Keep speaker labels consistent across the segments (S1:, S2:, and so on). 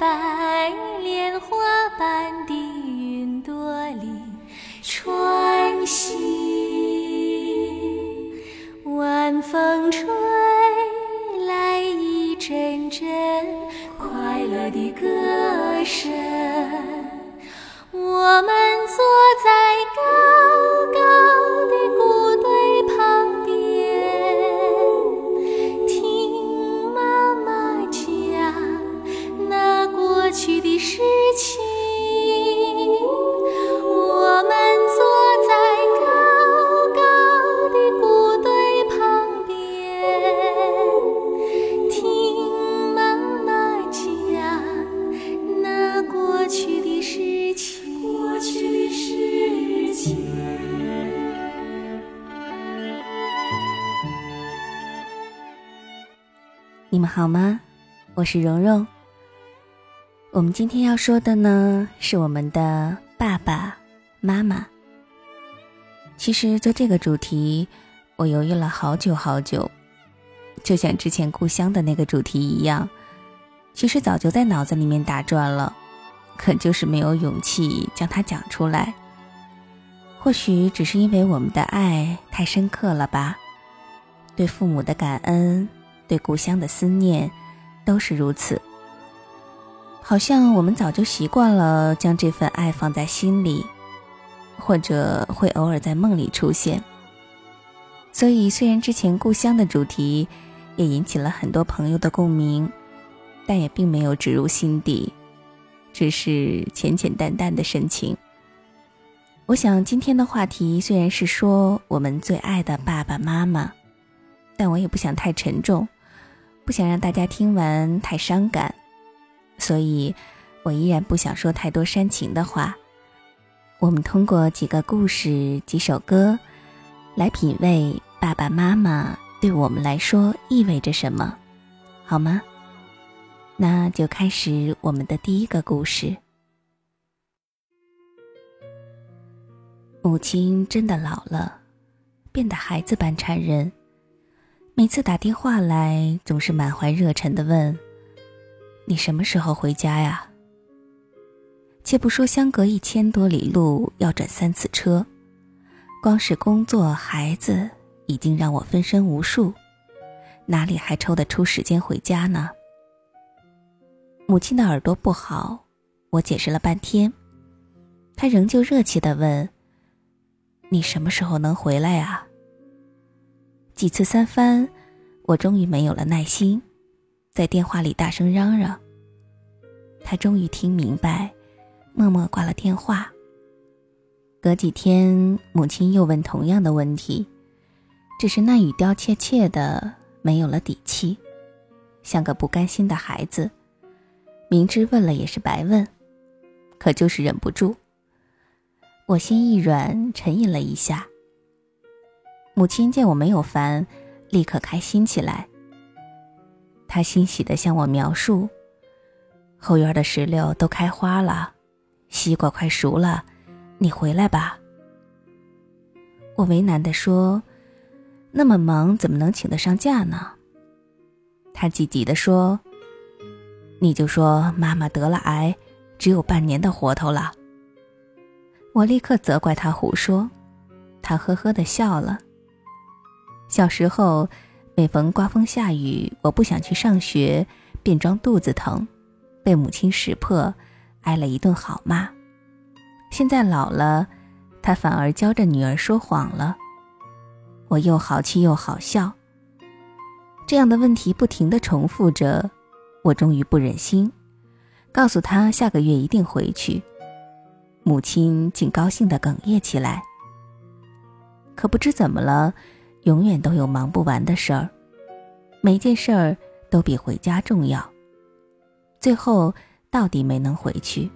S1: 白
S2: 好吗？我是蓉蓉。我们今天要说的呢，是我们的爸爸妈妈。其实做这个主题，我犹豫了好久好久，就像之前故乡的那个主题一样，其实早就在脑子里面打转了，可就是没有勇气将它讲出来。或许只是因为我们的爱太深刻了吧，对父母的感恩，对故乡的思念，都是如此。好像我们早就习惯了将这份爱放在心里，或者会偶尔在梦里出现。所以，虽然之前故乡的主题也引起了很多朋友的共鸣，但也并没有植入心底，只是浅浅淡淡的深情。我想今天的话题虽然是说我们最爱的爸爸妈妈，但我也不想太沉重，不想让大家听完太伤感，所以我依然不想说太多煽情的话。我们通过几个故事、几首歌，来品味爸爸妈妈对我们来说意味着什么，好吗？那就开始我们的第一个故事。母亲真的老了，变得孩子般缠人。每次打电话来，总是满怀热忱的问：“你什么时候回家呀？”且不说相隔一千多里路要转三次车，光是工作、孩子已经让我分身无术，哪里还抽得出时间回家呢？母亲的耳朵不好，我解释了半天，她仍旧热切的问。你什么时候能回来呀？几次三番，我终于没有了耐心，在电话里大声嚷嚷。他终于听明白，默默挂了电话。隔几天，母亲又问同样的问题，只是那语调怯怯的，没有了底气，像个不甘心的孩子。明知问了也是白问，可就是忍不住。我心一软，沉吟了一下。母亲见我没有烦，立刻开心起来。她欣喜地向我描述：后院的石榴都开花了，西瓜快熟了，你回来吧。我为难地说：“那么忙，怎么能请得上假呢？”她积极地说：“你就说妈妈得了癌，只有半年的活头了。”我立刻责怪他胡说，他呵呵的笑了。小时候，每逢刮风下雨，我不想去上学，便装肚子疼，被母亲识破，挨了一顿好骂。现在老了，他反而教着女儿说谎了，我又好气又好笑。这样的问题不停的重复着，我终于不忍心，告诉他下个月一定回去。母亲竟高兴的哽咽起来。可不知怎么了，永远都有忙不完的事儿，每件事儿都比回家重要。最后到底没能回去。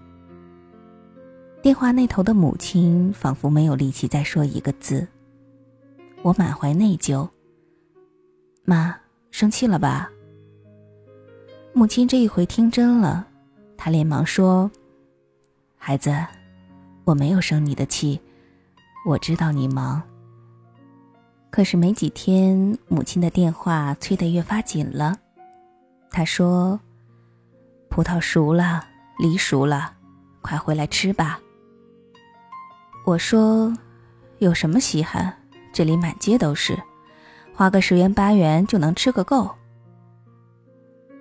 S2: 电话那头的母亲仿佛没有力气再说一个字。我满怀内疚。妈，生气了吧？母亲这一回听真了，她连忙说：“孩子。”我没有生你的气，我知道你忙。可是没几天，母亲的电话催得越发紧了。她说：“葡萄熟了，梨熟了，快回来吃吧。我说，有什么稀罕？这里满街都是，花个十元八元就能吃个够。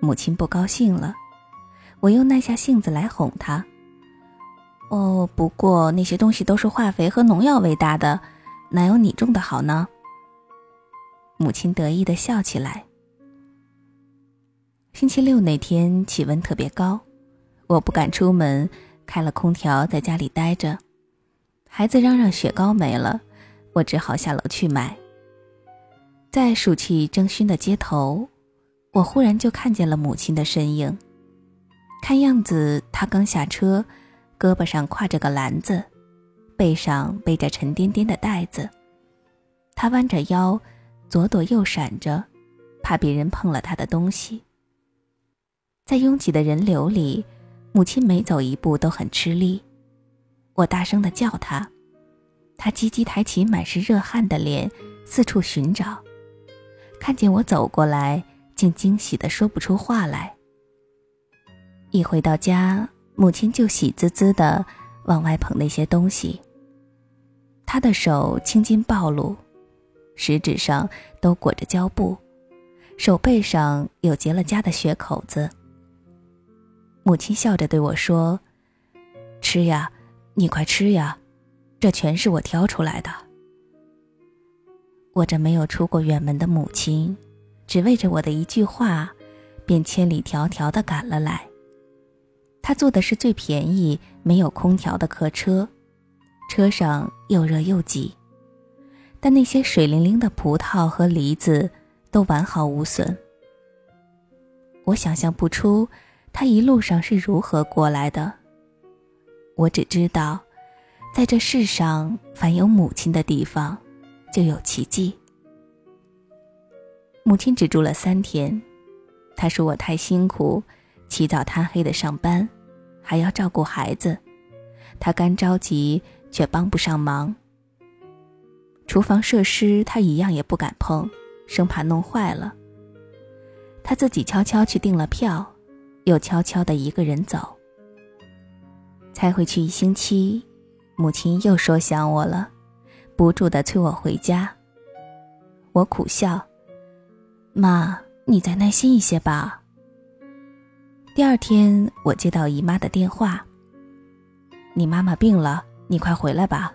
S2: 母亲不高兴了，我又耐下性子来哄她。哦，不过那些东西都是化肥和农药喂大的，哪有你种的好呢？母亲得意的笑起来。星期六那天气温特别高，我不敢出门，开了空调在家里待着。孩子嚷嚷雪糕没了，我只好下楼去买。在暑气蒸熏的街头，我忽然就看见了母亲的身影。看样子她刚下车，胳膊上挎着个篮子，背上背着沉甸甸的袋子。她弯着腰，左躲右闪着，怕别人碰了他的东西。在拥挤的人流里，母亲每走一步都很吃力。我大声的叫她，她急急抬起满是热汗的脸，四处寻找。看见我走过来，竟惊喜的说不出话来。一回到家，母亲就喜滋滋的往外捧那些东西。她的手青筋暴露，食指上都裹着胶布，手背上有结了痂的血口子。母亲笑着对我说：“吃呀，你快吃呀，这全是我挑出来的。”我这没有出过远门的母亲，只为着我的一句话，便千里迢迢的赶了来。她坐的是最便宜、没有空调的客车，车上又热又挤，但那些水灵灵的葡萄和梨子都完好无损。我想象不出。他一路上是如何过来的？我只知道，在这世上，凡有母亲的地方，就有奇迹。母亲只住了三天，她说我太辛苦，起早贪黑的上班，还要照顾孩子，她干着急却帮不上忙。厨房设施她一样也不敢碰，生怕弄坏了。她自己悄悄去订了票。又悄悄的一个人走，才回去一星期，母亲又说想我了，不住的催我回家。我苦笑：“妈，你再耐心一些吧。”第二天，我接到姨妈的电话：“你妈妈病了，你快回来吧。”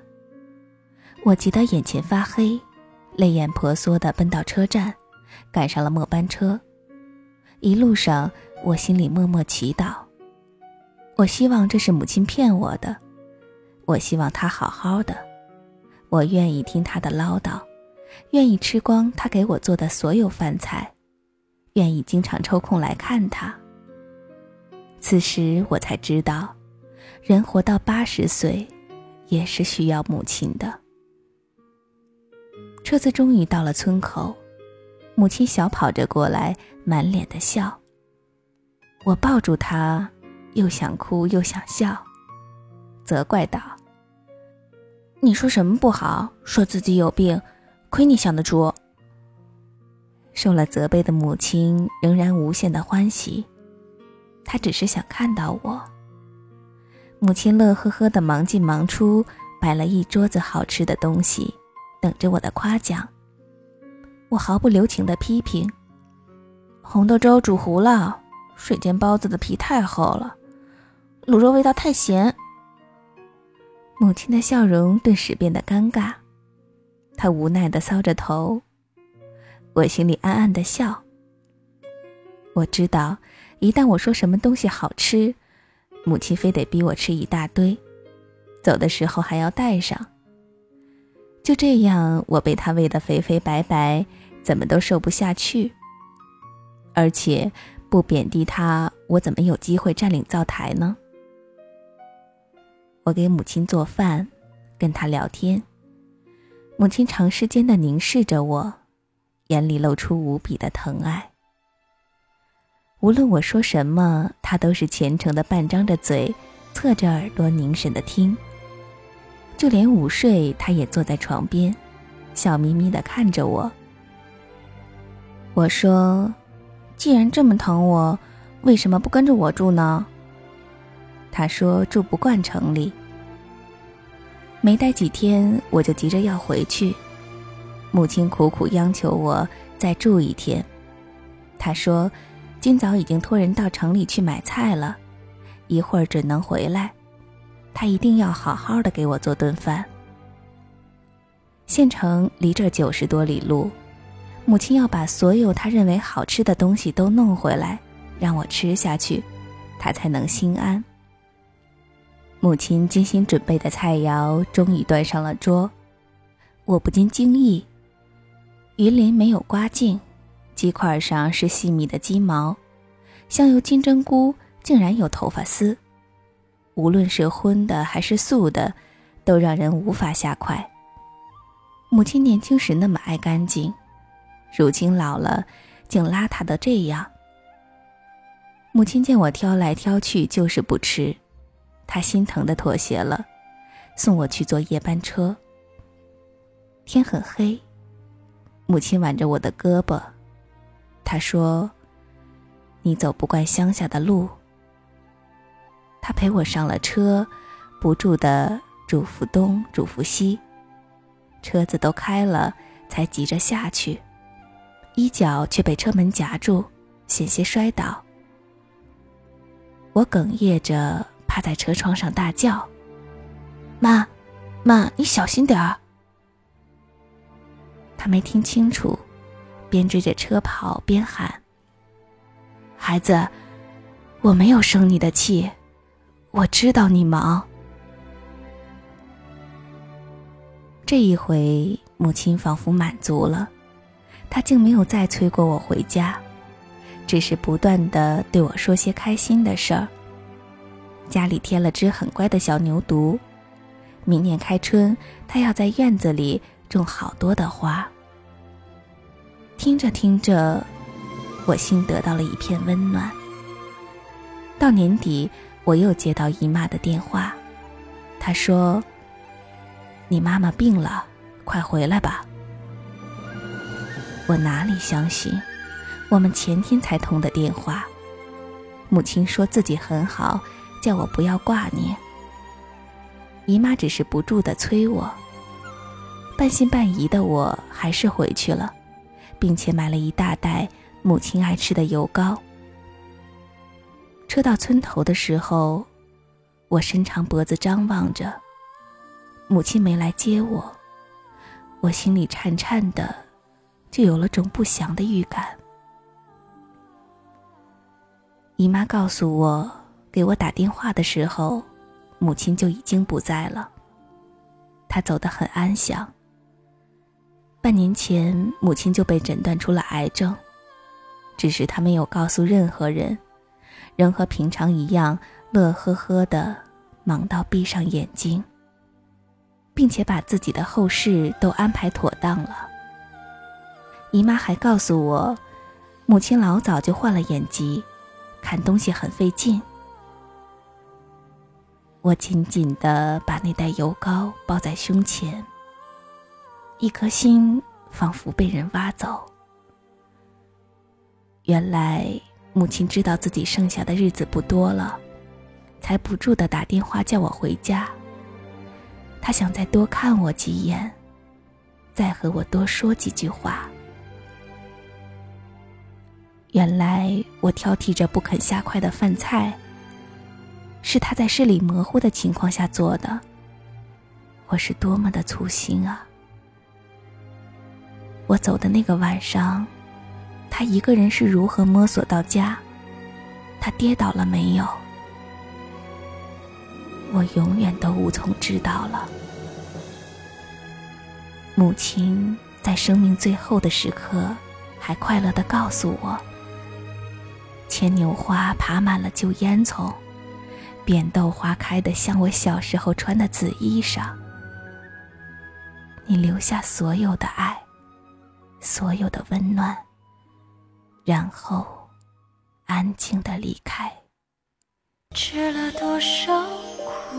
S2: 我急得眼前发黑，泪眼婆娑地奔到车站，赶上了末班车。一路上。我心里默默祈祷，我希望这是母亲骗我的，我希望她好好的，我愿意听她的唠叨，愿意吃光她给我做的所有饭菜，愿意经常抽空来看她。此时我才知道，人活到八十岁，也是需要母亲的。车子终于到了村口，母亲小跑着过来，满脸的笑。我抱住她，又想哭又想笑，责怪道：“你说什么不好？说自己有病，亏你想得出。”受了责备的母亲仍然无限的欢喜，她只是想看到我。母亲乐呵呵的忙进忙出，摆了一桌子好吃的东西，等着我的夸奖。我毫不留情的批评：“红豆粥煮糊了。”水煎包子的皮太厚了，卤肉味道太咸。母亲的笑容顿时变得尴尬，她无奈的搔着头，我心里暗暗的笑。我知道，一旦我说什么东西好吃，母亲非得逼我吃一大堆，走的时候还要带上。就这样，我被他喂得肥肥白白，怎么都瘦不下去，而且。不贬低他，我怎么有机会占领灶台呢？我给母亲做饭，跟她聊天。母亲长时间的凝视着我，眼里露出无比的疼爱。无论我说什么，他都是虔诚的半张着嘴，侧着耳朵凝神的听。就连午睡，他也坐在床边，笑眯眯的看着我。我说。既然这么疼我，为什么不跟着我住呢？他说住不惯城里。没待几天，我就急着要回去。母亲苦苦央求我再住一天。他说，今早已经托人到城里去买菜了，一会儿准能回来。他一定要好好的给我做顿饭。县城离这九十多里路，母亲要把所有他认为好吃的东西都弄回来，让我吃下去，他才能心安。母亲精心准备的菜肴终于端上了桌，我不禁惊异：鱼鳞没有刮净，鸡块上是细密的鸡毛，香油金针菇竟然有头发丝。无论是荤的还是素的，都让人无法下筷。母亲年轻时那么爱干净，如今老了，竟邋遢的这样。母亲见我挑来挑去，就是不吃。她心疼的妥协了，送我去坐夜班车。天很黑，母亲挽着我的胳膊，她说：“你走不惯乡下的路。”他陪我上了车，不住的嘱咐东嘱咐西。车子都开了，才急着下去，衣角却被车门夹住，险些摔倒。我哽咽着。趴在车窗上大叫：“妈，妈，你小心点儿！”他没听清楚，边追着车跑边喊：“孩子，我没有生你的气，我知道你忙。”这一回，母亲仿佛满足了，她竟没有再催过我回家，只是不断的对我说些开心的事儿。家里添了只很乖的小牛犊，明年开春，它要在院子里种好多的花。听着听着，我心得到了一片温暖。到年底，我又接到姨妈的电话，她说：“你妈妈病了，快回来吧。”我哪里相信？我们前天才通的电话，母亲说自己很好。叫我不要挂念。姨妈只是不住的催我。半信半疑的我还是回去了，并且买了一大袋母亲爱吃的油糕。车到村头的时候，我伸长脖子张望着，母亲没来接我，我心里颤颤的，就有了种不祥的预感。姨妈告诉我。给我打电话的时候，母亲就已经不在了。她走得很安详。半年前，母亲就被诊断出了癌症，只是她没有告诉任何人，仍和平常一样乐呵呵的忙到闭上眼睛，并且把自己的后事都安排妥当了。姨妈还告诉我，母亲老早就患了眼疾，看东西很费劲。我紧紧的把那袋油膏抱在胸前，一颗心仿佛被人挖走。原来母亲知道自己剩下的日子不多了，才不住地打电话叫我回家。她想再多看我几眼，再和我多说几句话。原来我挑剔着不肯下筷的饭菜。是他在视力模糊的情况下做的。我是多么的粗心啊！我走的那个晚上，他一个人是如何摸索到家？他跌倒了没有？我永远都无从知道了。母亲在生命最后的时刻，还快乐的告诉我：牵牛花爬满了旧烟囱。扁豆花开的像我小时候穿的紫衣裳，你留下所有的爱，所有的温暖，然后安静的离开。
S1: 吃了多少苦，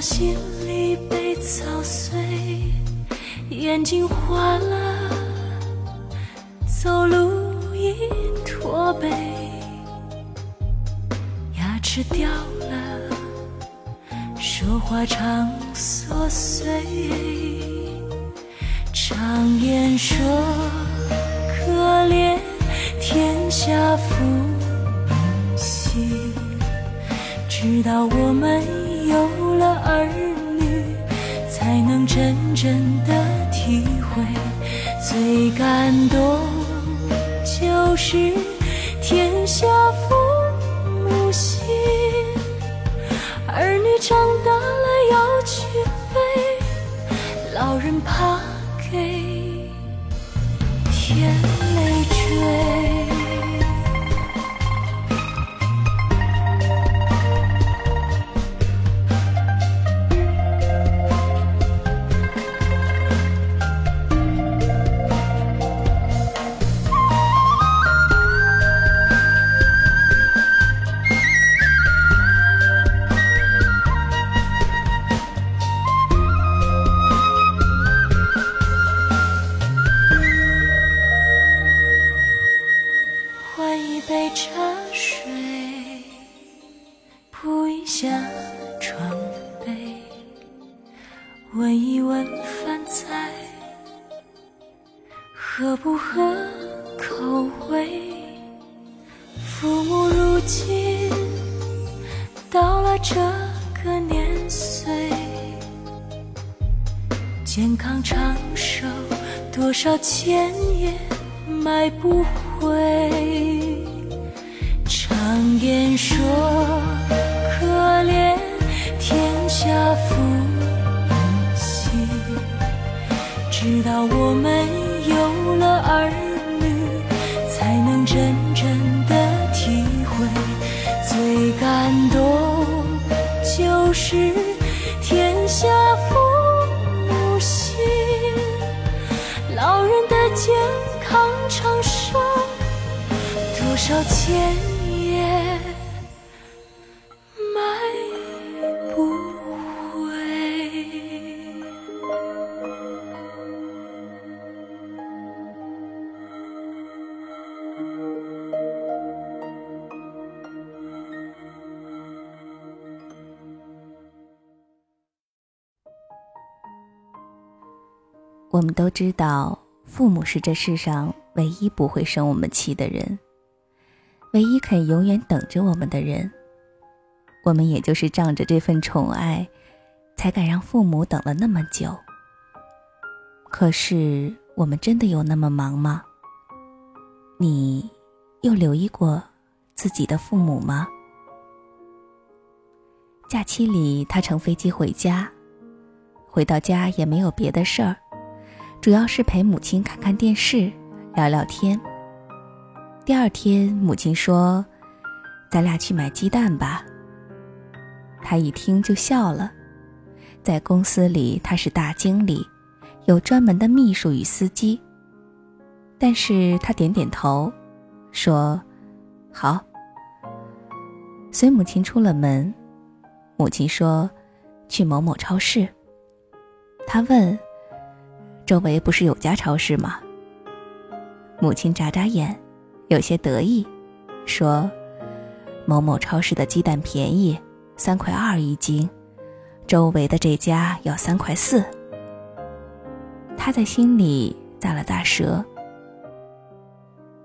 S1: 心里被操碎，眼睛花了，茶水，铺一下床被，问一问饭菜合不合口味？父母如今到了这个年岁，健康长寿多少钱也买不回。常言说，可怜天下父母心，直到我们。有了儿女，才能真正的体会，最感动就是天下父母心，老人的健康长寿，多少钱？
S2: 我们都知道，父母是这世上唯一不会生我们气的人，唯一肯永远等着我们的人。我们也就是仗着这份宠爱，才敢让父母等了那么久。可是，我们真的有那么忙吗？你又留意过自己的父母吗？假期里，他乘飞机回家，回到家也没有别的事儿。主要是陪母亲看看电视，聊聊天。第二天，母亲说：“咱俩去买鸡蛋吧。”他一听就笑了。在公司里，他是大经理，有专门的秘书与司机。但是他点点头，说：“好。”随母亲出了门，母亲说：“去某某超市。”他问。周围不是有家超市吗？母亲眨眨眼，有些得意，说：“某某超市的鸡蛋便宜，三块二一斤，周围的这家要三块四。”他在心里咂了咂舌。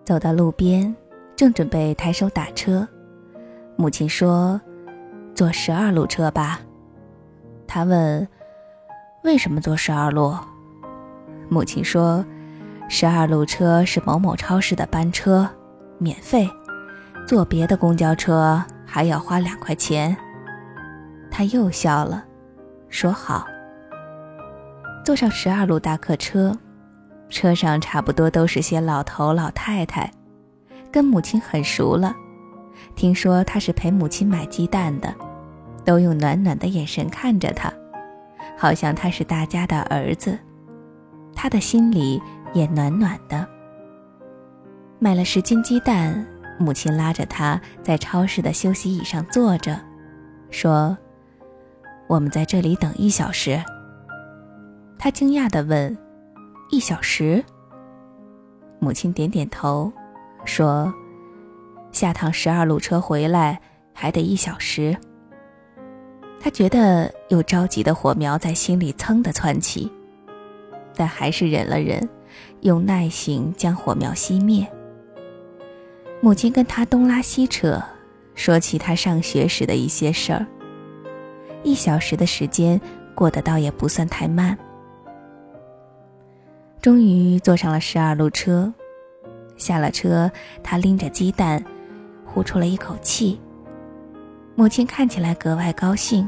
S2: 走到路边，正准备抬手打车，母亲说：“坐十二路车吧。”他问：“为什么坐十二路？”母亲说：“十二路车是某某超市的班车，免费。坐别的公交车还要花两块钱。他又笑了，说好。坐上十二路大客车，车上差不多都是些老头老太太，跟母亲很熟了。听说他是陪母亲买鸡蛋的，都用暖暖的眼神看着他，好像他是大家的儿子。他的心里也暖暖的。买了十斤鸡蛋，母亲拉着他在超市的休息椅上坐着，说：“我们在这里等一小时。”他惊讶地问：“一小时？”母亲点点头，说：“下趟十二路车回来还得一小时。”他觉得有着急的火苗在心里蹭的窜起，但还是忍了忍，用耐心将火苗熄灭。母亲跟他东拉西扯，说起他上学时的一些事儿。一小时的时间过得倒也不算太慢。终于坐上了十二路车，下了车，他拎着鸡蛋，呼出了一口气。母亲看起来格外高兴，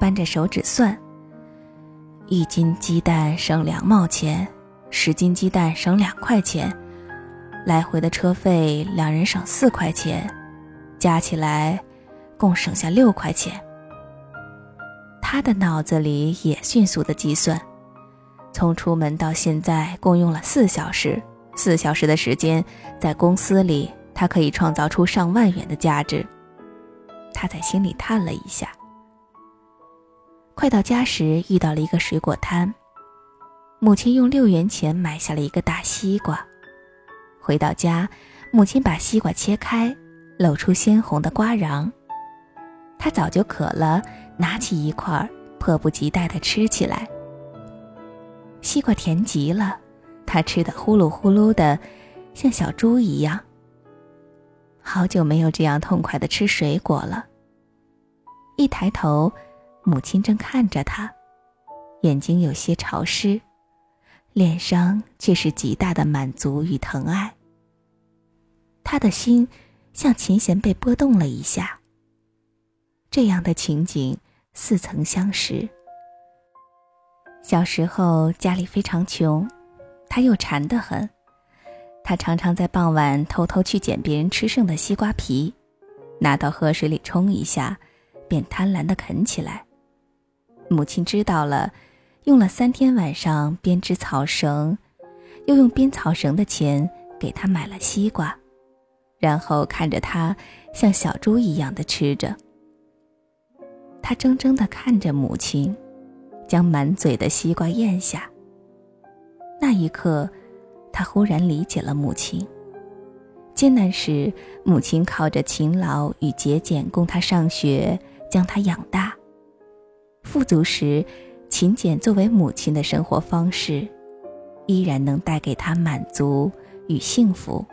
S2: 扳着手指算：一斤鸡蛋省两毛钱，十斤鸡蛋省两块钱，来回的车费两人省四块钱，加起来共省下六块钱。他的脑子里也迅速的计算。从出门到现在，共用了四小时。四小时的时间，在公司里，他可以创造出上万元的价值。他在心里叹了一下。快到家时，遇到了一个水果摊，母亲用六元钱买下了一个大西瓜。回到家，母亲把西瓜切开，露出鲜红的瓜瓤。他早就渴了，拿起一块，迫不及待地吃起来。西瓜甜极了，他吃的呼噜呼噜的，像小猪一样。好久没有这样痛快的吃水果了。一抬头，母亲正看着他，眼睛有些潮湿，脸上却是极大的满足与疼爱。他的心像琴弦被拨动了一下。这样的情景似曾相识。小时候家里非常穷，他又馋得很。他常常在傍晚偷偷去捡别人吃剩的西瓜皮，拿到河水里冲一下，便贪婪地啃起来。母亲知道了，用了三天晚上编织草绳，又用编草绳的钱给他买了西瓜，然后看着他像小猪一样的吃着。他怔怔地看着母亲。将满嘴的西瓜咽下。那一刻，他忽然理解了母亲。艰难时，母亲靠着勤劳与节俭供他上学，将他养大；富足时，勤俭作为母亲的生活方式，依然能带给他满足与幸福。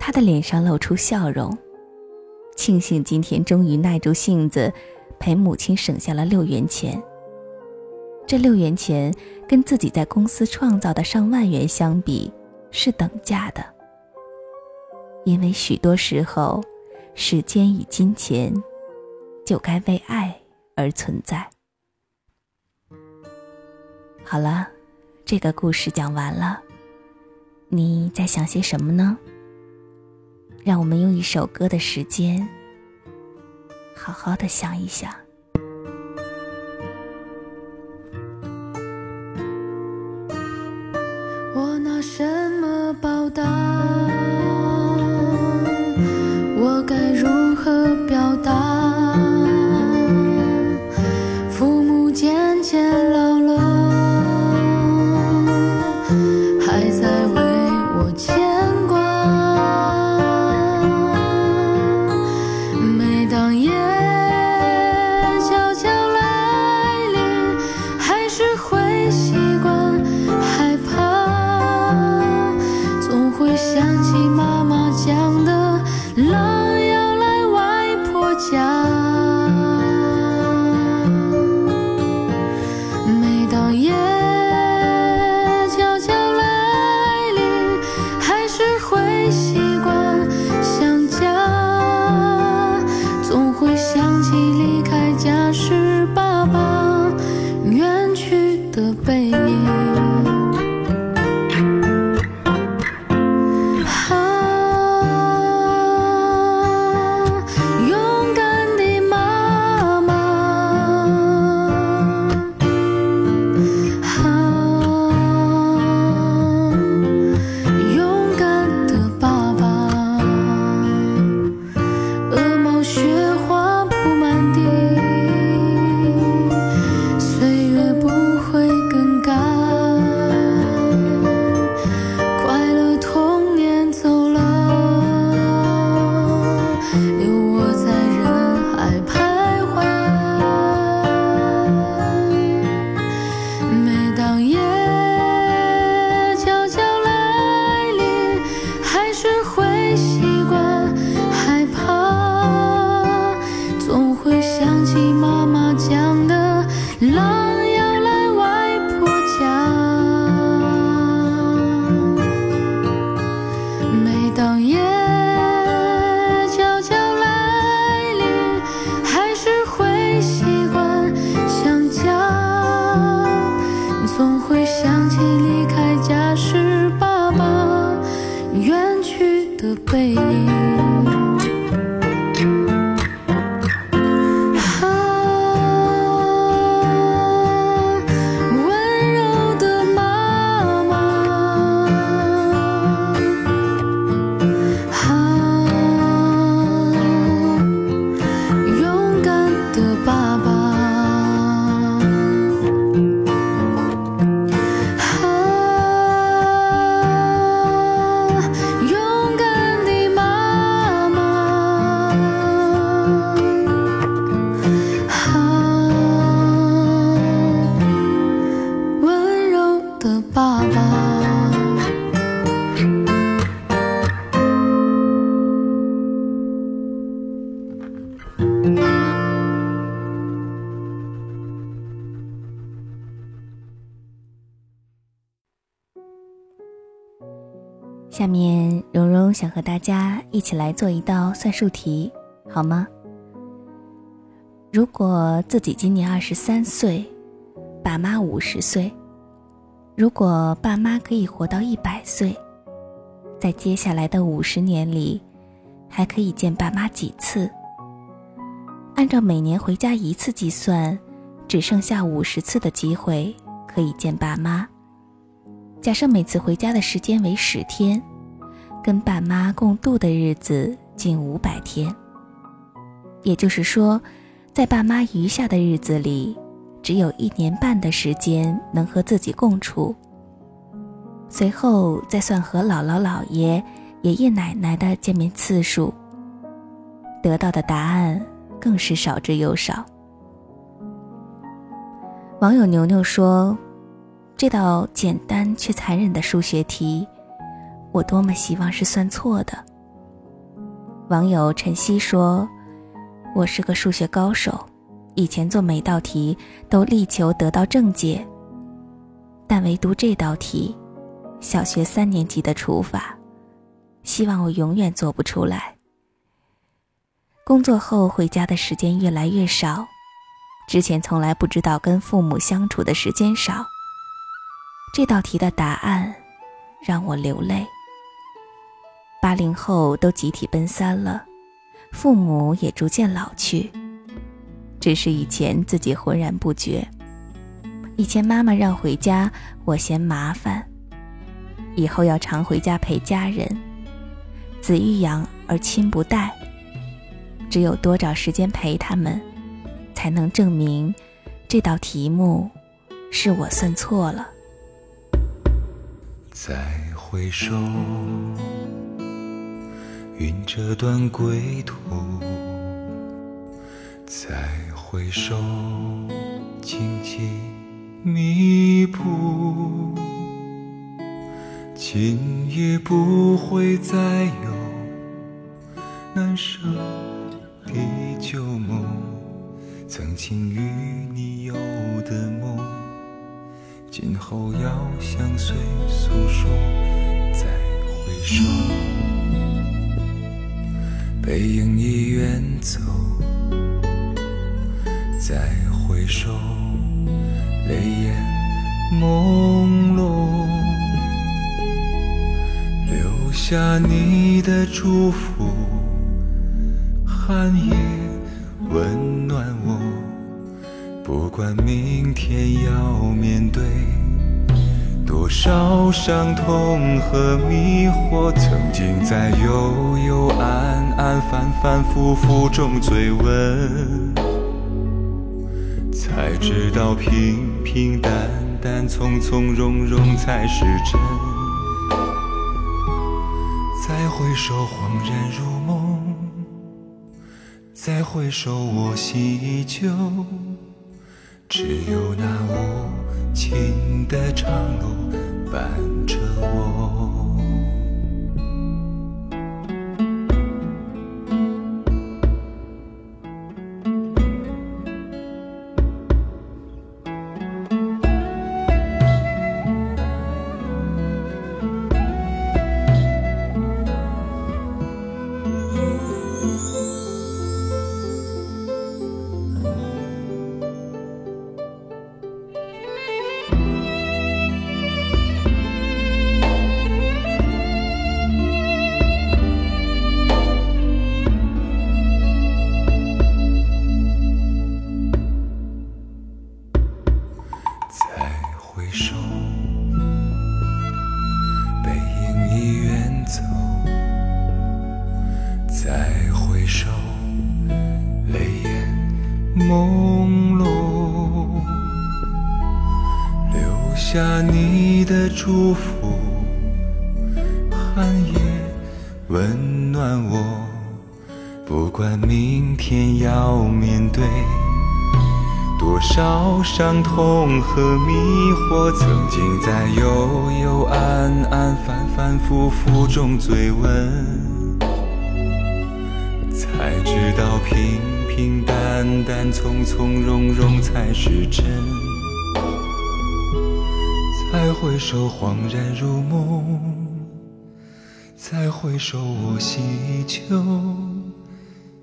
S2: 他的脸上露出笑容，庆幸今天终于耐住性子。陪母亲省下了六元钱。这六元钱跟自己在公司创造的上万元相比，是等价的。因为许多时候，时间与金钱，就该为爱而存在。好了，这个故事讲完了，你在想些什么呢？让我们用一首歌的时间。好好的想一想。
S1: 我拿什么报答？渐渐老了，
S2: 起来做一道算术题，好吗？如果自己今年二十三岁，爸妈五十岁，如果爸妈可以活到一百岁，在接下来的五十年里，还可以见爸妈几次？按照每年回家一次计算，只剩下五十次的机会可以见爸妈。假设每次回家的时间为十天。跟爸妈共度的日子近五百天，也就是说，在爸妈余下的日子里，只有一年半的时间能和自己共处。随后再算和姥姥姥爷、爷爷奶奶的见面次数，得到的答案更是少之又少。网友牛牛说：“这道简单却残忍的数学题。”我多么希望是算错的。网友晨曦说：“我是个数学高手，以前做每道题都力求得到正解，但唯独这道题，小学三年级的除法，希望我永远做不出来。”工作后回家的时间越来越少，之前从来不知道跟父母相处的时间少。这道题的答案让我流泪。八零后都集体奔三了，父母也逐渐老去。只是以前自己浑然不觉。以前妈妈让回家，我嫌麻烦。以后要常回家陪家人。子欲养而亲不待。只有多找时间陪他们，才能证明这道题目是我算错了。
S3: 再回首。云这段归途，再回首，荆棘密布，今夜不会再有难舍的旧梦，曾经与你有的梦，今后要相随诉说，再回首。背影已远走，再回首，泪眼朦胧，留下你的祝福，寒夜温暖我。不管明天要面对多少伤痛和迷惑，曾经在幽幽暗暗、反反复复中追问。才知道平平淡淡、从从容容才是真。再回首，恍然如梦；再回首，我心依旧。只有那无情的长路伴着我。朦胧，留下你的祝福，寒夜温暖我。不管明天要面对多少伤痛和迷惑，曾经在幽幽暗暗、反反复复中追问，才知道平。平淡淡，从从容容才是真。再回首，恍然如梦；再回首，我心依旧。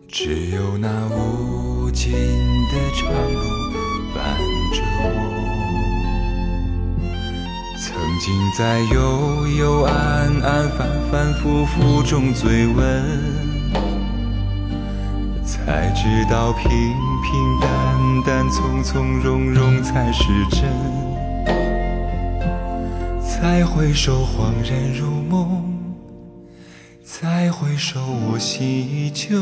S3: 只有那无尽的长路伴着我。曾经在幽幽暗暗、反反复复中追问。才知道平平淡淡、从从容容才是真。再回首，恍然如梦；再回首，我心依旧。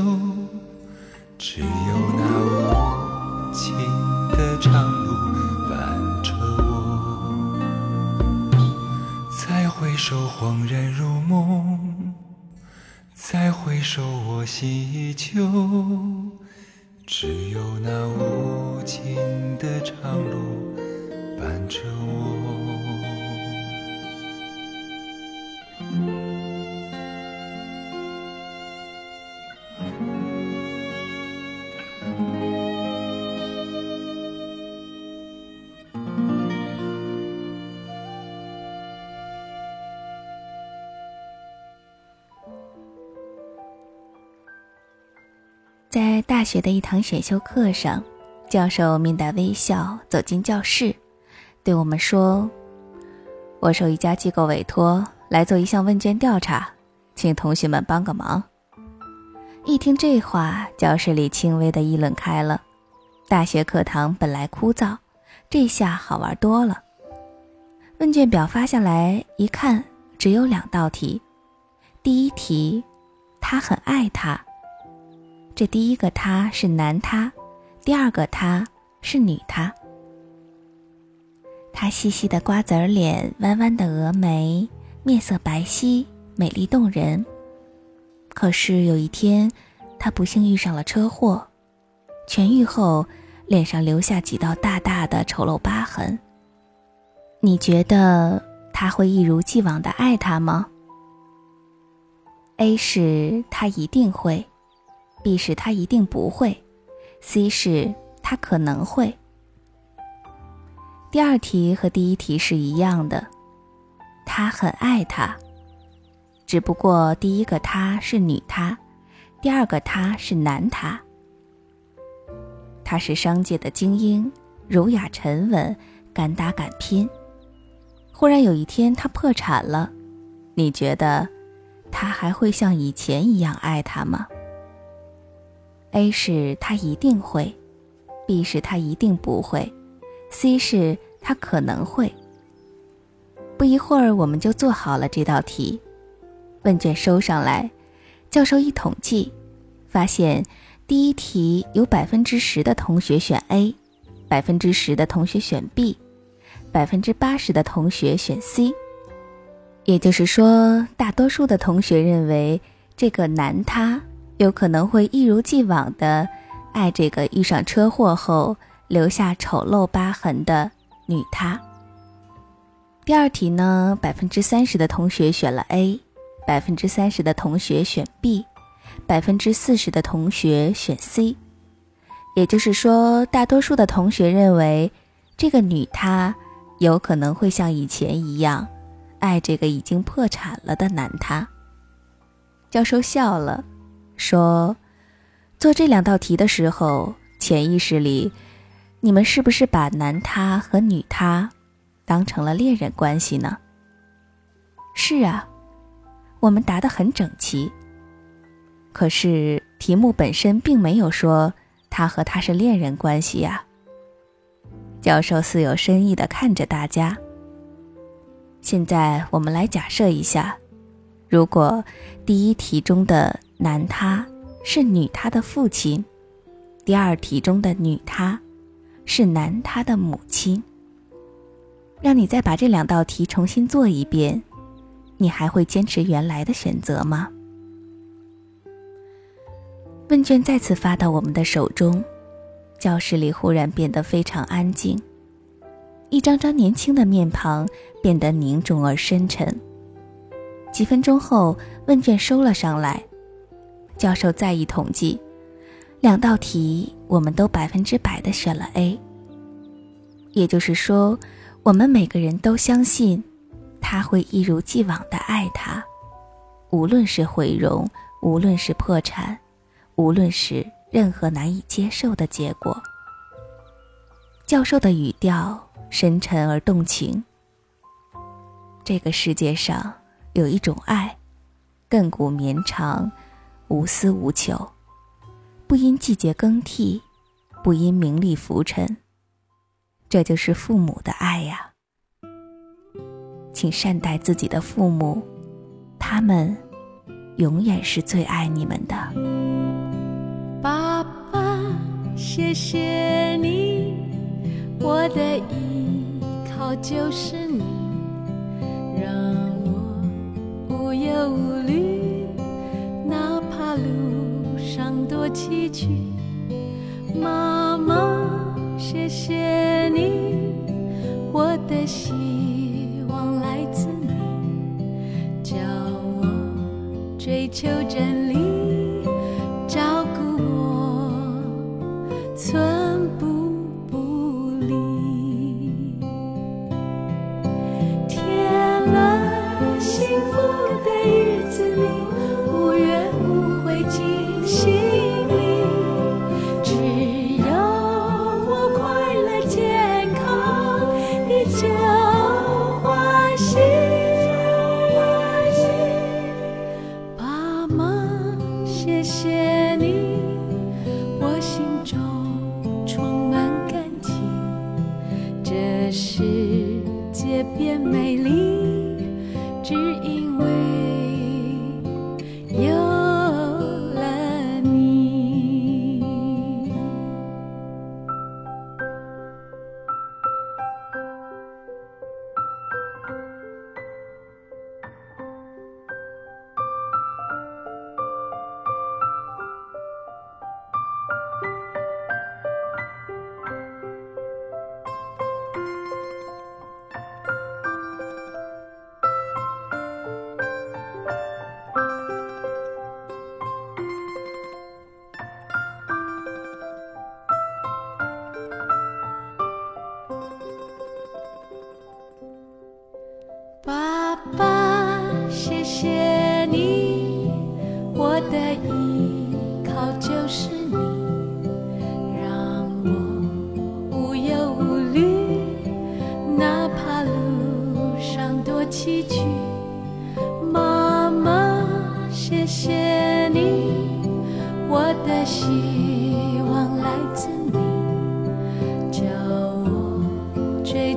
S3: 只有那无尽的长路伴着我。再回首，恍然如梦。再回首，我心依旧，只有那无尽的长路伴着我。
S2: 学的一堂选修课上，教授面带微笑走进教室，对我们说：“我受一家机构委托来做一项问卷调查，请同学们帮个忙。”一听这话，教室里轻微的议论开了。大学课堂本来枯燥，这下好玩多了。问卷表发下来一看，只有两道题。第一题，他很爱他。这第一个他是男他，第二个他是女他。他细细的瓜子儿脸，弯弯的峨眉，面色白皙，美丽动人。可是有一天，他不幸遇上了车祸，痊愈后，脸上留下几道大大的丑陋疤痕。你觉得他会一如既往的爱他吗？A 是他一定会。B 是他一定不会，C 是他可能会。第二题和第一题是一样的，他很爱他，只不过第一个他是女他，第二个他是男他。他是商界的精英，儒雅沉稳，敢打敢拼。忽然有一天他破产了，你觉得他还会像以前一样爱他吗？A 是他一定会，B 是他一定不会，C 是他可能会。不一会儿我们就做好了这道题，问卷收上来，教授一统计，发现第一题有百分之十的同学选 A，百分之十的同学选 B。百分之八十的同学选 C，也就是说，大多数的同学认为这个难他有可能会一如既往的爱这个遇上车祸后留下丑陋疤痕的女他。第二题呢，百分之三十的同学选了 A，百分之三十的同学选 B，百分之四十的同学选 C，也就是说，大多数的同学认为这个女他。有可能会像以前一样，爱这个已经破产了的男他。教授笑了，说：“做这两道题的时候，潜意识里，你们是不是把男他和女他当成了恋人关系呢？”是啊，我们答得很整齐。可是题目本身并没有说他和他是恋人关系呀。教授似有深意地看着大家。现在我们来假设一下，如果第一题中的男他是女他的父亲，第二题中的女他是男他的母亲，让你再把这两道题重新做一遍，你还会坚持原来的选择吗？问卷再次发到我们的手中。教室里忽然变得非常安静，一张张年轻的面庞变得凝重而深沉。几分钟后，问卷收了上来，教授再一统计，两道题我们都百分之百的选了 A。也就是说，我们每个人都相信，他会一如既往的爱他，无论是毁容，无论是破产，无论是。任何难以接受的结果。教授的语调深沉而动情。这个世界上有一种爱，亘古绵长，无私无求，不因季节更替，不因名利浮沉。这就是父母的爱呀！请善待自己的父母，他们永远是最爱你们的。
S1: 爸爸，谢谢你，我的依靠就是你，让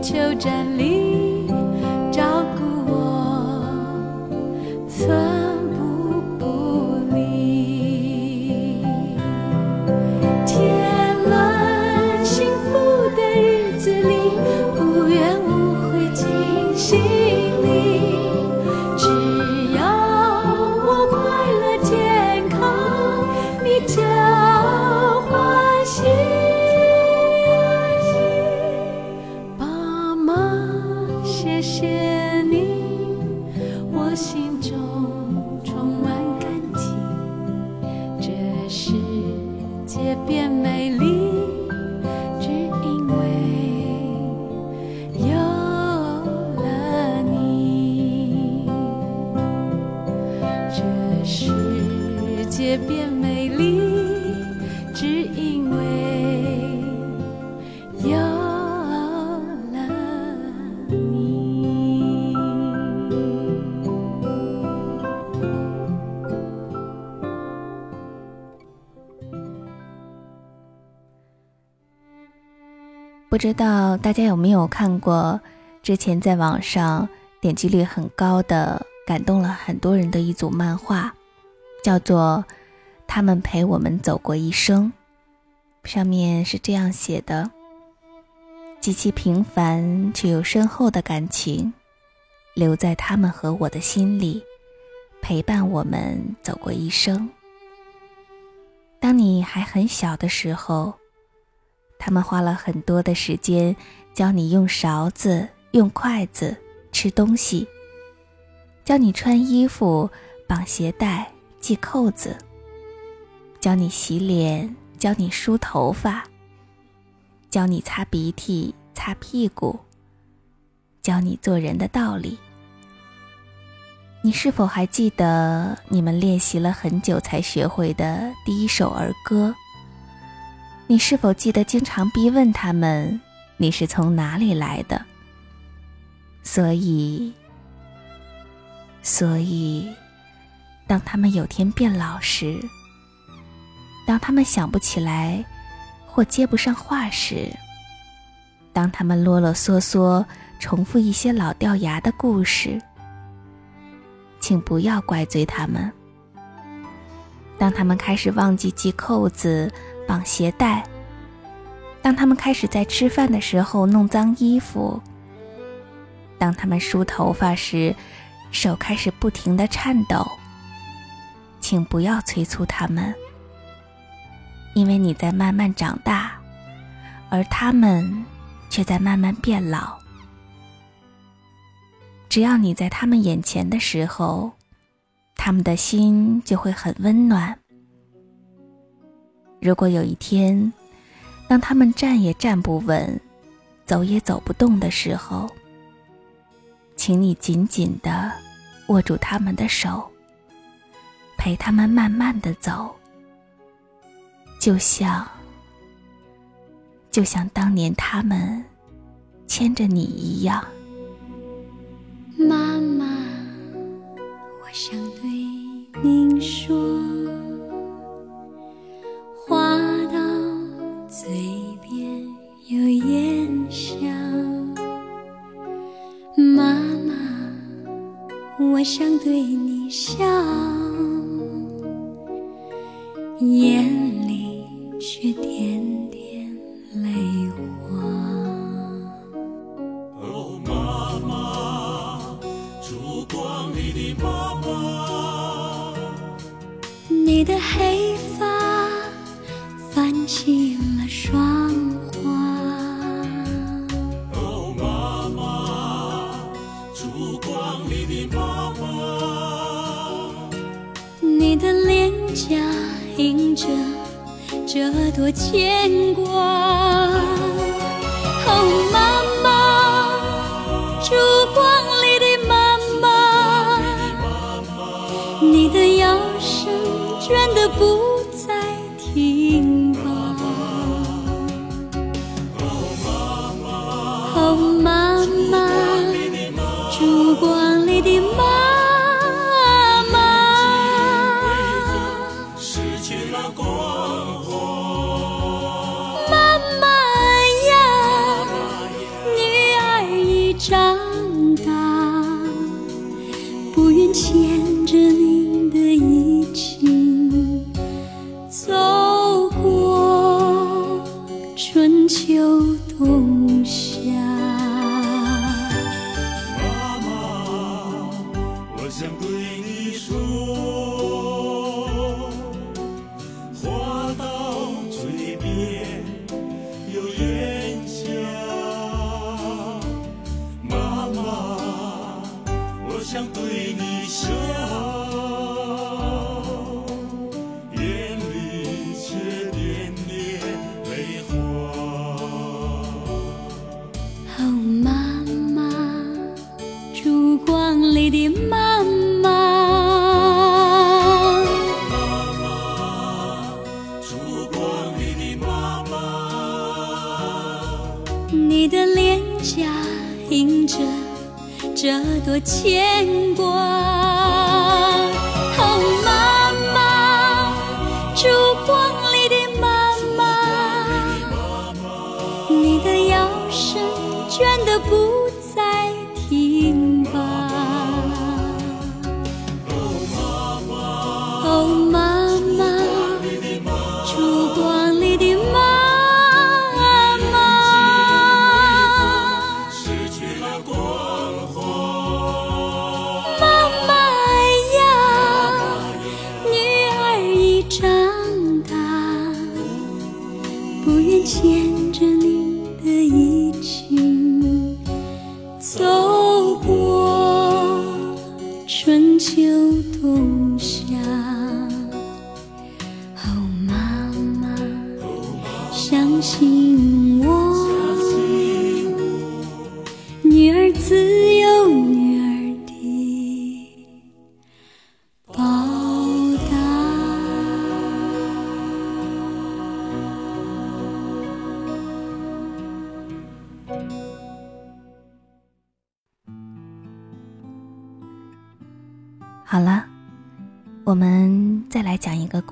S1: 秋站里
S2: 知道大家有没有看过之前在网上点击率很高的、感动了很多人的一组漫画，叫做《他们陪我们走过一生》。上面是这样写的：极其平凡却又深厚的感情，留在他们和我的心里，陪伴我们走过一生。当你还很小的时候。他们花了很多的时间教你用勺子、用筷子吃东西，教你穿衣服、绑鞋带、系扣子，教你洗脸，教你梳头发，教你擦鼻涕、擦屁股，教你做人的道理。你是否还记得你们练习了很久才学会的第一首儿歌？你是否记得经常逼问他们你是从哪里来的？所以，所以，当他们有天变老时，当他们想不起来或接不上话时，当他们啰啰嗦嗦重复一些老掉牙的故事，请不要怪罪他们。当他们开始忘记系扣子，绑鞋带。当他们开始在吃饭的时候弄脏衣服，当他们梳头发时，手开始不停的颤抖，请不要催促他们，因为你在慢慢长大，而他们却在慢慢变老。只要你在他们眼前的时候，他们的心就会很温暖。如果有一天，当他们站也站不稳，走也走不动的时候，请你紧紧的握住他们的手，陪他们慢慢的走，就像，就像当年他们牵着你一样。
S1: 妈妈，我想对您说，话到嘴边又咽下。妈妈，我想对你笑，眼里却点点泪花。
S4: 哦，妈妈，烛光里的妈妈，
S1: 你的黑发起了霜花，
S4: 哦，妈妈，烛光里的妈妈，
S1: 你的脸颊映着这朵牵挂。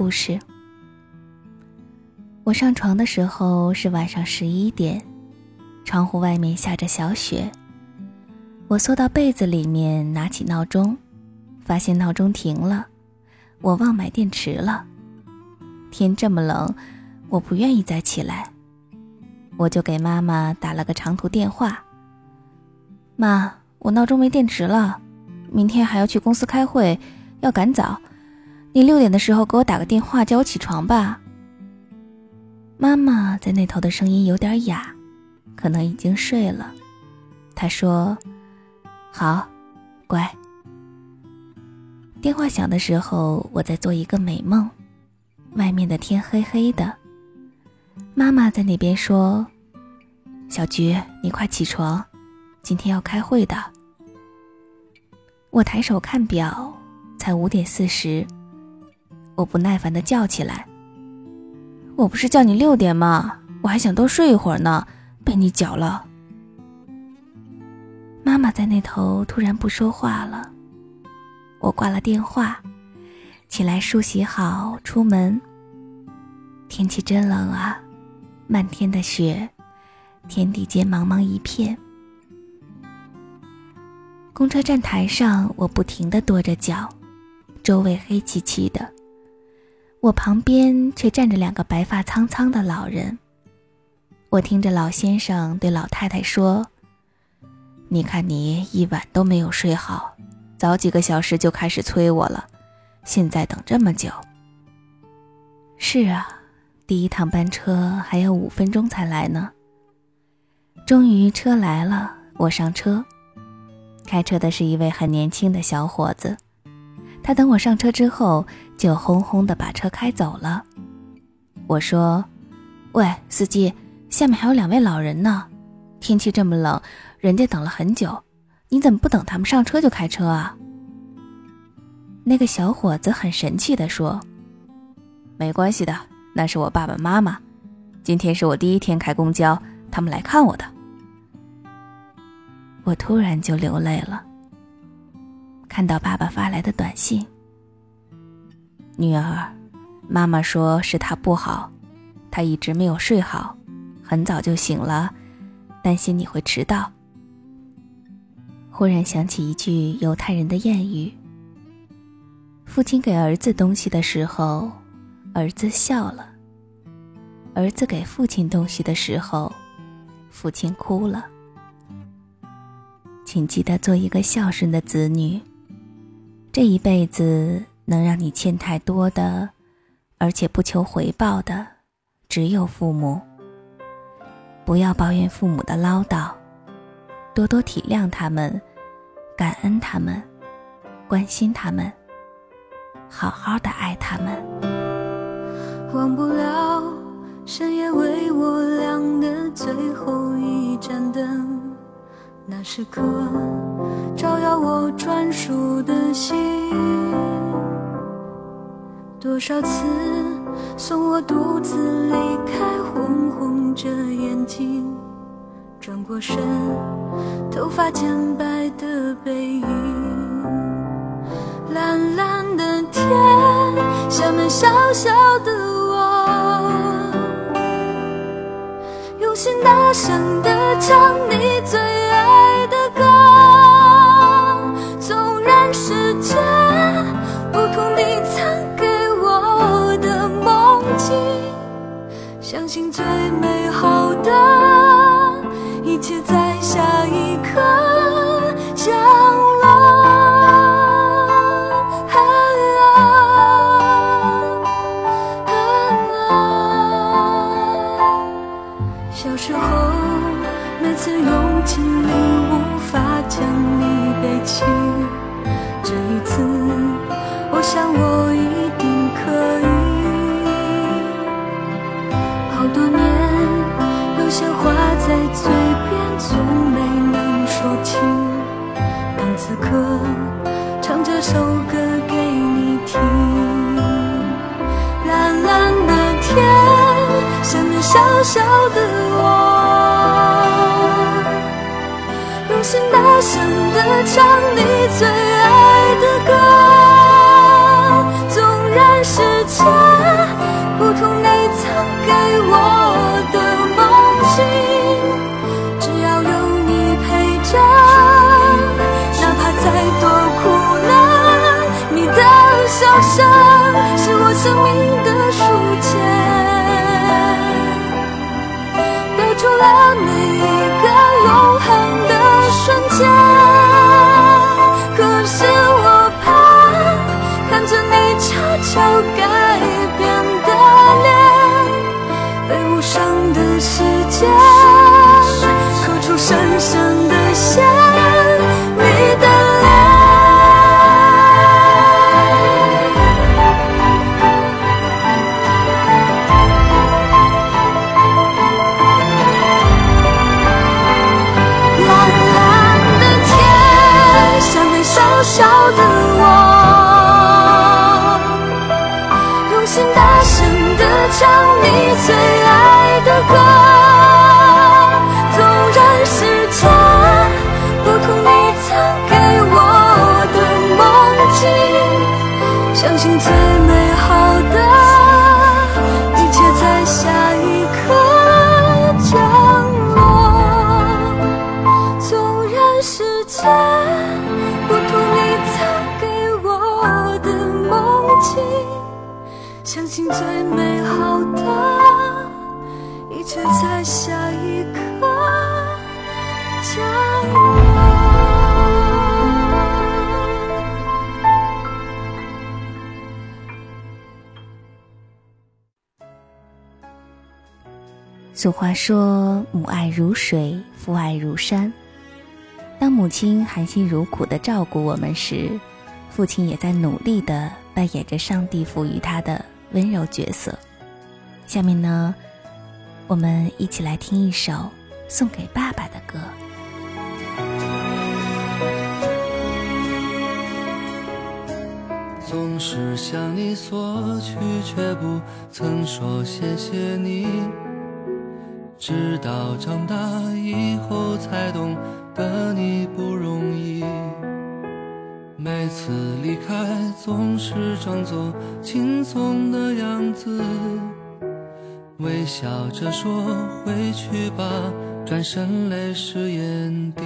S2: 故事。我上床的时候是晚上十一点，窗户外面下着小雪。我缩到被子里面，拿起闹钟，发现闹钟停了，我忘买电池了。天这么冷，我不愿意再起来，我就给妈妈打了个长途电话。妈，我闹钟没电池了。明天还要去公司开会，要赶早。你六点的时候给我打个电话，叫我起床吧。妈妈在那头的声音有点哑，可能已经睡了。她说：“好，乖。”电话响的时候，我在做一个美梦，外面的天黑黑的。妈妈在那边说：“小菊，你快起床，今天要开会的。”我抬手看表，才五点四十。我不耐烦的叫起来：“我不是叫你六点吗？我还想多睡一会儿呢，被你搅了。”妈妈在那头突然不说话了。我挂了电话，起来梳洗好出门。天气真冷啊，漫天的雪，天地间茫茫一片。公车站台上，我不停地跺着脚，周围黑漆漆的。我旁边却站着两个白发苍苍的老人。我听着老先生对老太太说：“你看你一晚都没有睡好，早几个小时就开始催我了，现在等这么久。”是啊，第一趟班车还要五分钟才来呢。终于车来了，我上车。开车的是一位很年轻的小伙子，他等我上车之后，就轰轰的把车开走了。我说：“喂，司机，下面还有两位老人呢，天气这么冷，人家等了很久，你怎么不等他们上车就开车啊？”那个小伙子很神气的说：“没关系的，那是我爸爸妈妈，今天是我第一天开公交，他们来看我的。”我突然就流泪了。看到爸爸发来的短信：“女儿，妈妈说是她不好，她一直没有睡好，很早就醒了，担心你会迟到。”忽然想起一句犹太人的谚语：“父亲给儿子东西的时候，儿子笑了；儿子给父亲东西的时候，父亲哭了。请记得做一个孝顺的子女。这一辈子能让你欠太多的，而且不求回报的，只有父母。不要抱怨父母的唠叨，多多体谅他们，感恩他们，关心他们，好好的爱他们。
S1: 忘不了深夜为我亮的最后一盏灯，那时刻照耀我专属的心。多少次送我独自离开，红红着眼睛，转过身，头发渐白的背影。蓝蓝的天，下面小小的我，用心大声地唱你最相信最美好的小的我，用心大声地唱你最
S2: 俗话说：“母爱如水，父爱如山。”当母亲含辛茹苦的照顾我们时，父亲也在努力的扮演着上帝赋予他的温柔角色。下面呢，我们一起来听一首送给爸爸的歌。
S5: 总是向你索取，却不曾说谢谢你。直到长大以后才懂得你不容易。每次离开，总是装作轻松的样子，微笑着说回去吧，转身泪湿眼底。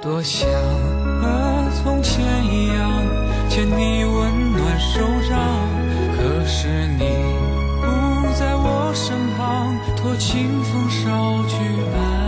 S3: 多想和从前一样牵你温暖手掌，可是你在我身旁，托清风捎去
S5: 爱。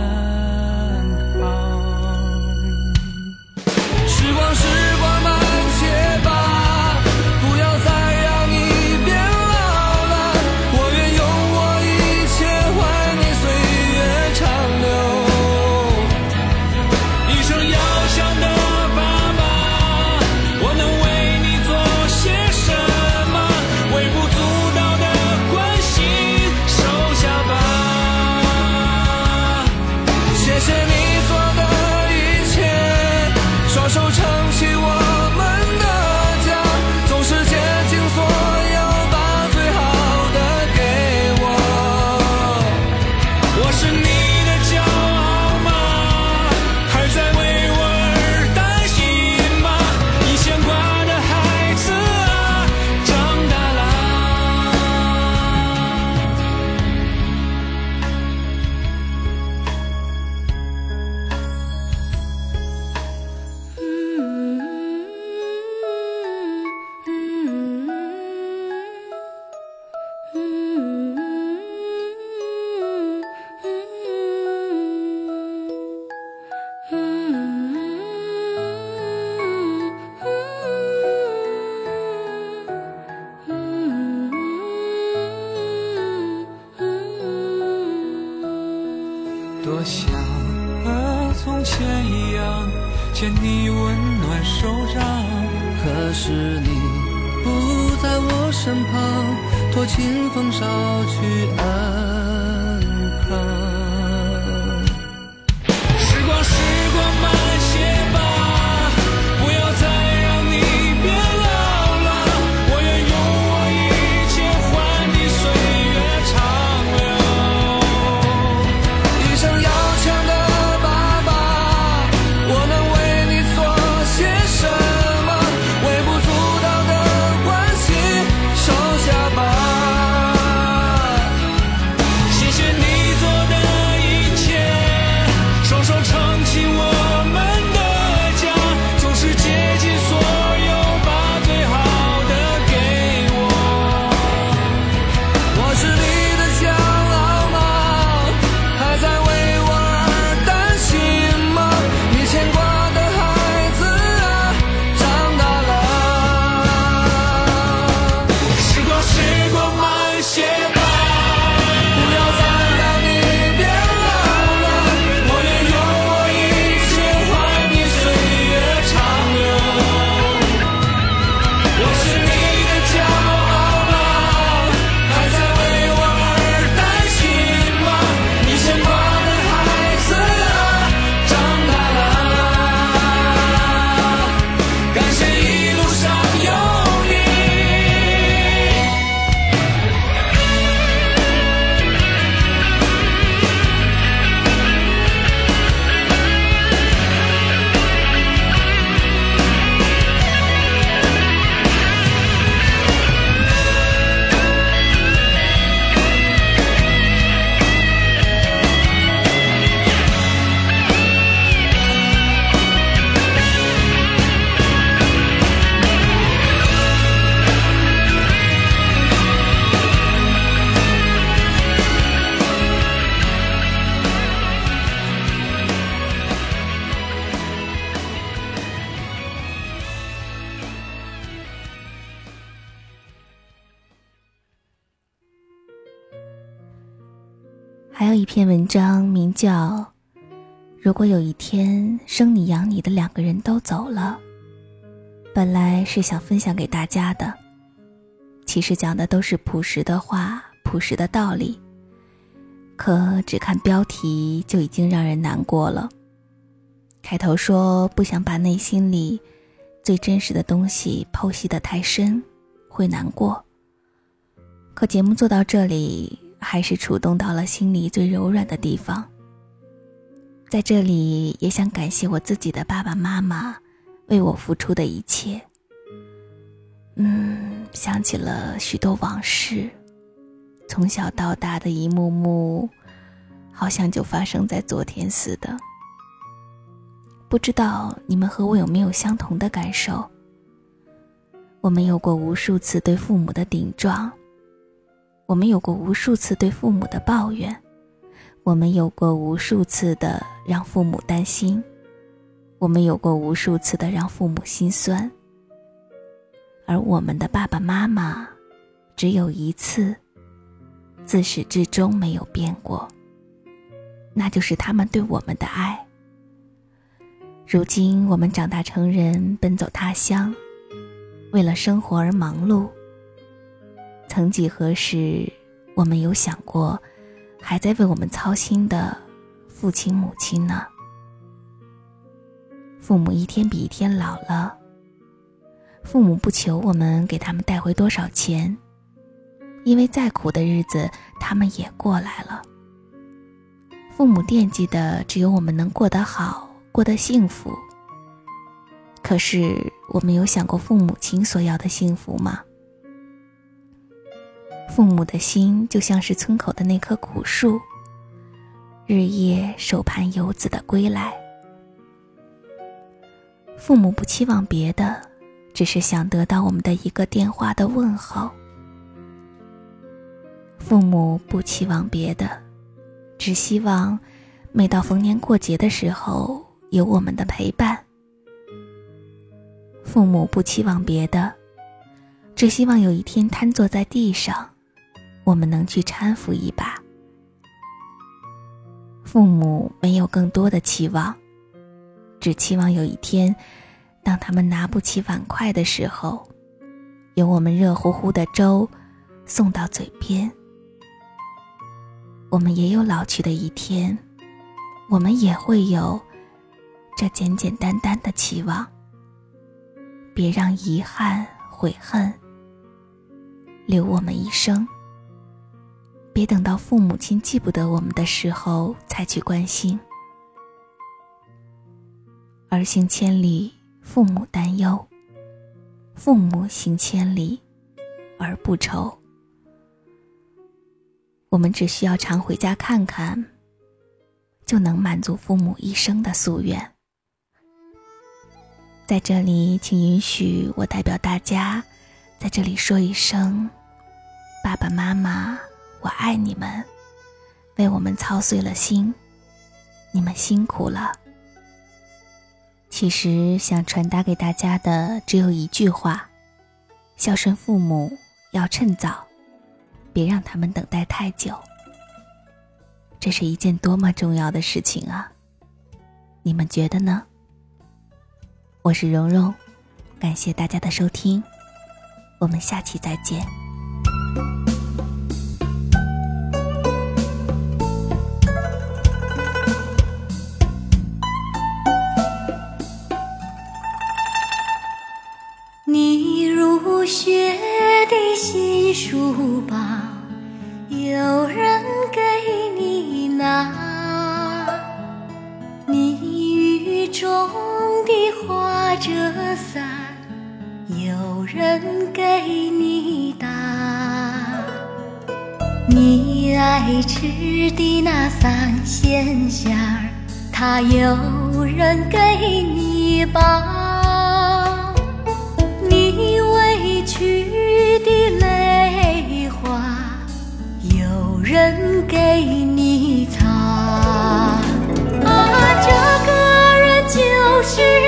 S5: 托清风捎去安康。
S3: 时光，时光慢有一
S2: 篇文章，名叫《如果有一天生你养你的两个人都走了》，本来是想分享给大家的，其实讲的都是朴实的话、朴实的道理，可只看标题就已经让人难过了。开头说不想把内心里最真实的东西剖析的太深，会难过。可节目做到这里。还是触动到了心里最柔软的地方。在这里，也想感谢我自己的爸爸妈妈为我付出的一切。嗯，想起了许多往事，从小到大的一幕幕，好像就发生在昨天似的。不知道你们和我有没有相同的感受？我们有过无数次对父母的顶撞。我们有过无数次对父母的抱怨，我们有过无数次的让父母担心，我们有过无数次的让父母心酸。而我们的爸爸妈妈，只有一次，自始至终没有变过，那就是他们对我们的爱。如今我们长大成人，奔走他乡，为了生活而忙碌。曾几何时，我们有想过，还在为我们操心的父亲母亲呢？父母一天比一天老了。父母不求我们给他们带回多少钱，因为再苦的日子他们也过来了。父母惦记的只有我们能过得好，过得幸福。可是，我们有想过父母亲所要的幸福吗？父母的心就像是村口的那棵古树，日夜手盼游子的归来。父母不期望别的，只是想得到我们的一个电话的问候。父母不期望别的，只希望每到逢年过节的时候有我们的陪伴。父母不期望别的，只希望有一天瘫坐在地上。我们能去搀扶一把。父母没有更多的期望，只期望有一天，当他们拿不起碗筷的时候，有我们热乎乎的粥送到嘴边。我们也有老去的一天，我们也会有这简简单单的期望。别让遗憾、悔恨留我们一生。别等到父母亲记不得我们的时候才去关心。儿行千里，父母担忧；父母行千里，儿不愁。我们只需要常回家看看，就能满足父母一生的夙愿。在这里，请允许我代表大家，在这里说一声：爸爸妈妈。我爱你们，为我们操碎了心，你们辛苦了。其实想传达给大家的只有一句话：孝顺父母要趁早，别让他们等待太久。这是一件多么重要的事情啊！你们觉得呢？我是蓉蓉，感谢大家的收听，我们下期再见。
S1: 书包有人给你拿，你雨中的花折伞有人给你打，你爱吃的那三鲜馅儿，它有人给你包，给你擦，啊，这个人就是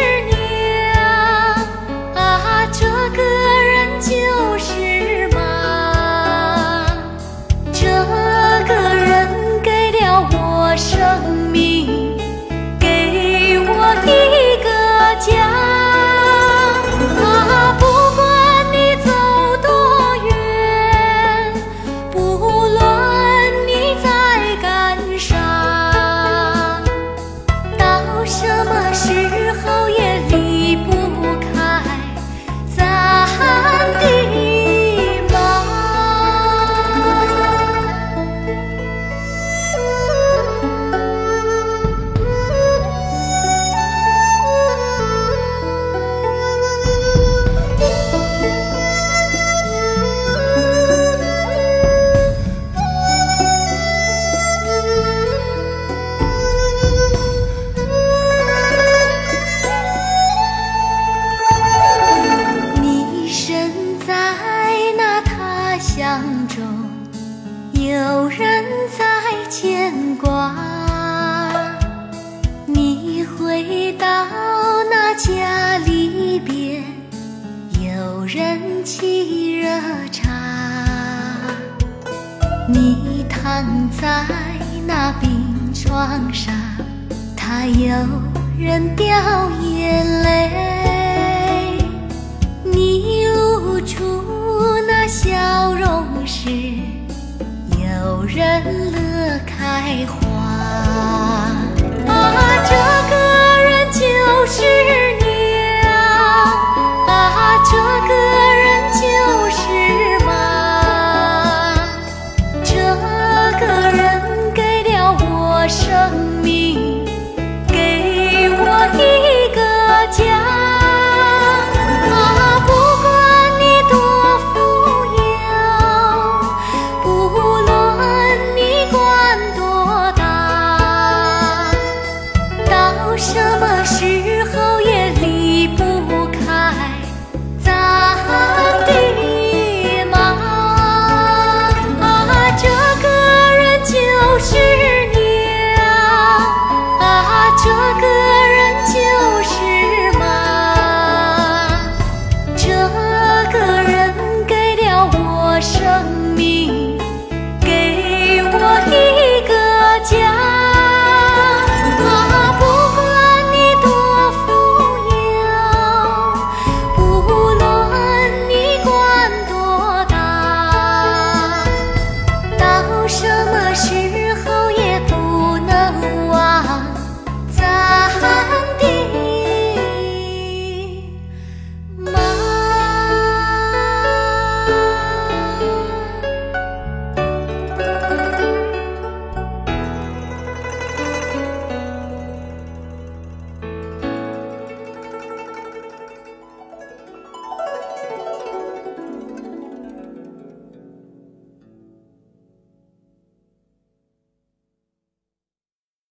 S1: 你躺在那病床上，他有人掉眼泪，你露出那笑容时，有人乐开花。啊，这个人就是娘。啊，这个人。